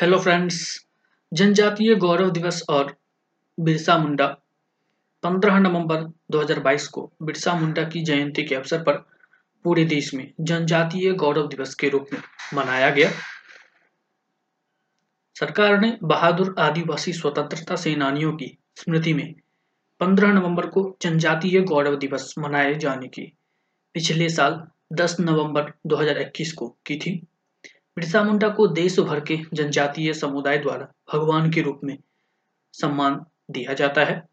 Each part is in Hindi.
हेलो फ्रेंड्स जनजातीय गौरव दिवस और बिरसा मुंडा। 15 नवंबर 2022 को बिरसा मुंडा की जयंती के अवसर पर पूरे देश में जनजातीय गौरव दिवस के रूप में मनाया गया। सरकार ने बहादुर आदिवासी स्वतंत्रता सेनानियों की स्मृति में 15 नवंबर को जनजातीय गौरव दिवस मनाए जाने की पिछले साल 10 नवंबर 2021 को की थी। बिरसा मुंडा को देश भर के जनजातीय समुदाय द्वारा भगवान के रूप में सम्मान दिया जाता है।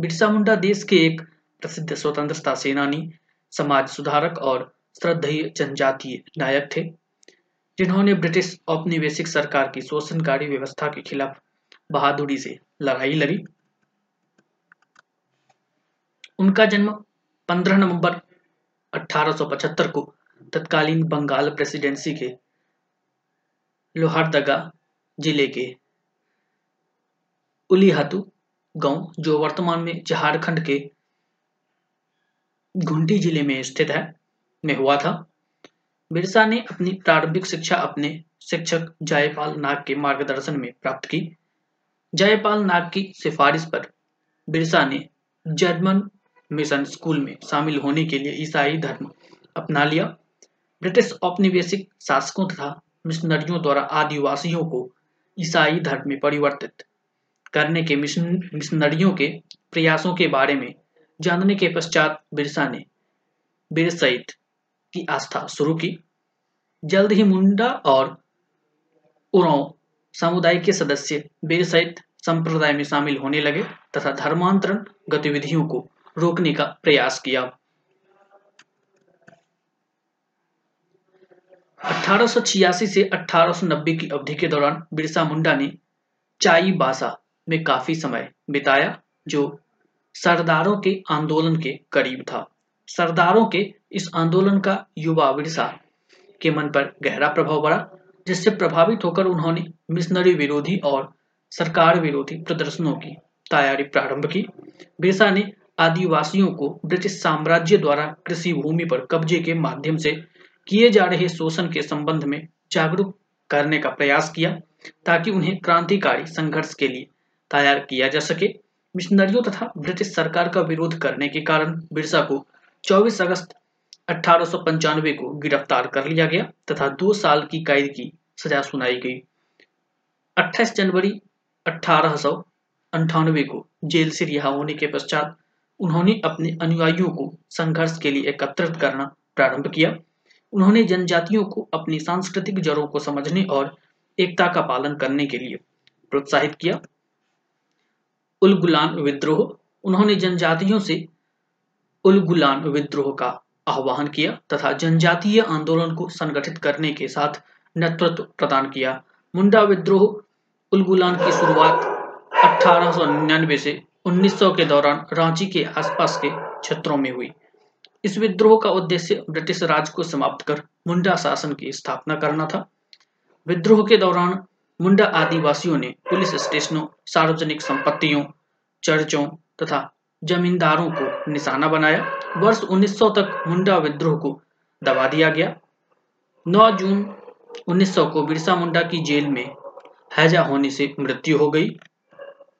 बिरसा मुंडा देश के एक प्रसिद्ध स्वतंत्रता सेनानी, समाज सुधारक और श्रद्धेय जनजातीय नायक थे, जिन्होंने ब्रिटिश औपनिवेशिक सरकार की शोषणकारी व्यवस्था के खिलाफ बहादुरी से लड़ाई लड़ी। उनका जन्म 15 नवंबर 1875 को तत्कालीन बंगाल प्रेसिडेंसी के लोहारदगा ज़िले के उलीहातू गाँव, जो वर्तमान में झारखंड के घुंटी ज़िले में स्थित है, में हुआ था। बिरसा ने अपनी प्रारंभिक शिक्षा अपने शिक्षक जयपाल नाग के मार्गदर्शन में प्राप्त की। जयपाल नाग की सिफारिश पर बिरसा ने जर्मन मिशन स्कूल में शामिल होने के लिए ईसाई धर्म अपना लिया। ब्रिटिश औपनिवेशिक शासकों तथा मिशनरियों द्वारा आदिवासियों को ईसाई धर्म में परिवर्तित करने के मिशन, मिशनरियों के प्रयासों के बारे में जानने के पश्चात बिरसा ने बिरसैत की आस्था शुरू की। जल्द ही मुंडा और उराव समुदाय के सदस्य बिरसैत संप्रदाय में शामिल होने लगे तथा धर्मांतरण गतिविधियों को रोकने का प्रयास किया। 1886 से 1890 की अवधि के दौरान बिरसा मुंडा ने चाई बासा में काफ़ी समय बिताया, जो सरदारों के आंदोलन के करीब था। सरदारों के इस आंदोलन का युवा बिरसा के मन पर गहरा प्रभाव पड़ा, जिससे प्रभावित होकर उन्होंने मिशनरी विरोधी और सरकार विरोधी प्रदर्शनों की तैयारी प्रारंभ की। बिरसा ने आदिवासियों को ब्रिटिश साम्राज्य द्वारा कृषि भूमि पर कब्जे के माध्यम से किए जा रहे शोषण के संबंध में जागरूक करने का प्रयास किया ताकि उन्हें क्रांतिकारी संघर्ष के लिए तैयार किया जा सके। मिशनरियों तथा ब्रिटिश सरकार का विरोध करने के कारण बिरसा को 24 अगस्त अठारह को गिरफ़्तार कर लिया गया तथा दो साल की कैद की सजा सुनाई गई। 28 जनवरी अठारह को जेल से रिहा होने के पश्चात उन्होंने अपने अनुयायियों को संघर्ष के लिए एकत्रित करना प्रारंभ किया। उन्होंने जनजातियों को अपनी सांस्कृतिक जड़ों को समझने और एकता का पालन करने के लिए प्रोत्साहित किया। उलगुलान विद्रोह, उन्होंने जनजातियों से उलगुलान विद्रोह का आह्वान किया तथा जनजातीय आंदोलन को संगठित करने के साथ नेतृत्व प्रदान किया। मुंडा विद्रोह, उल उलगुलान की शुरुआत अठारह सौ निन्यानवे से 1900 के दौरान रांची के आसपास के क्षेत्रों में हुई। इस विद्रोह का उद्देश्य ब्रिटिश राज को समाप्त कर मुंडा शासन की स्थापना करना था। विद्रोह के दौरान मुंडा आदिवासियों ने पुलिस स्टेशनों, सार्वजनिक संपत्तियों, चर्चों तथा जमींदारों को निशाना बनाया। वर्ष 1900 तक मुंडा विद्रोह को दबा दिया गया। 9 जून 1900 को बिरसा मुंडा की जेल में हैजा होने से मृत्यु हो गई।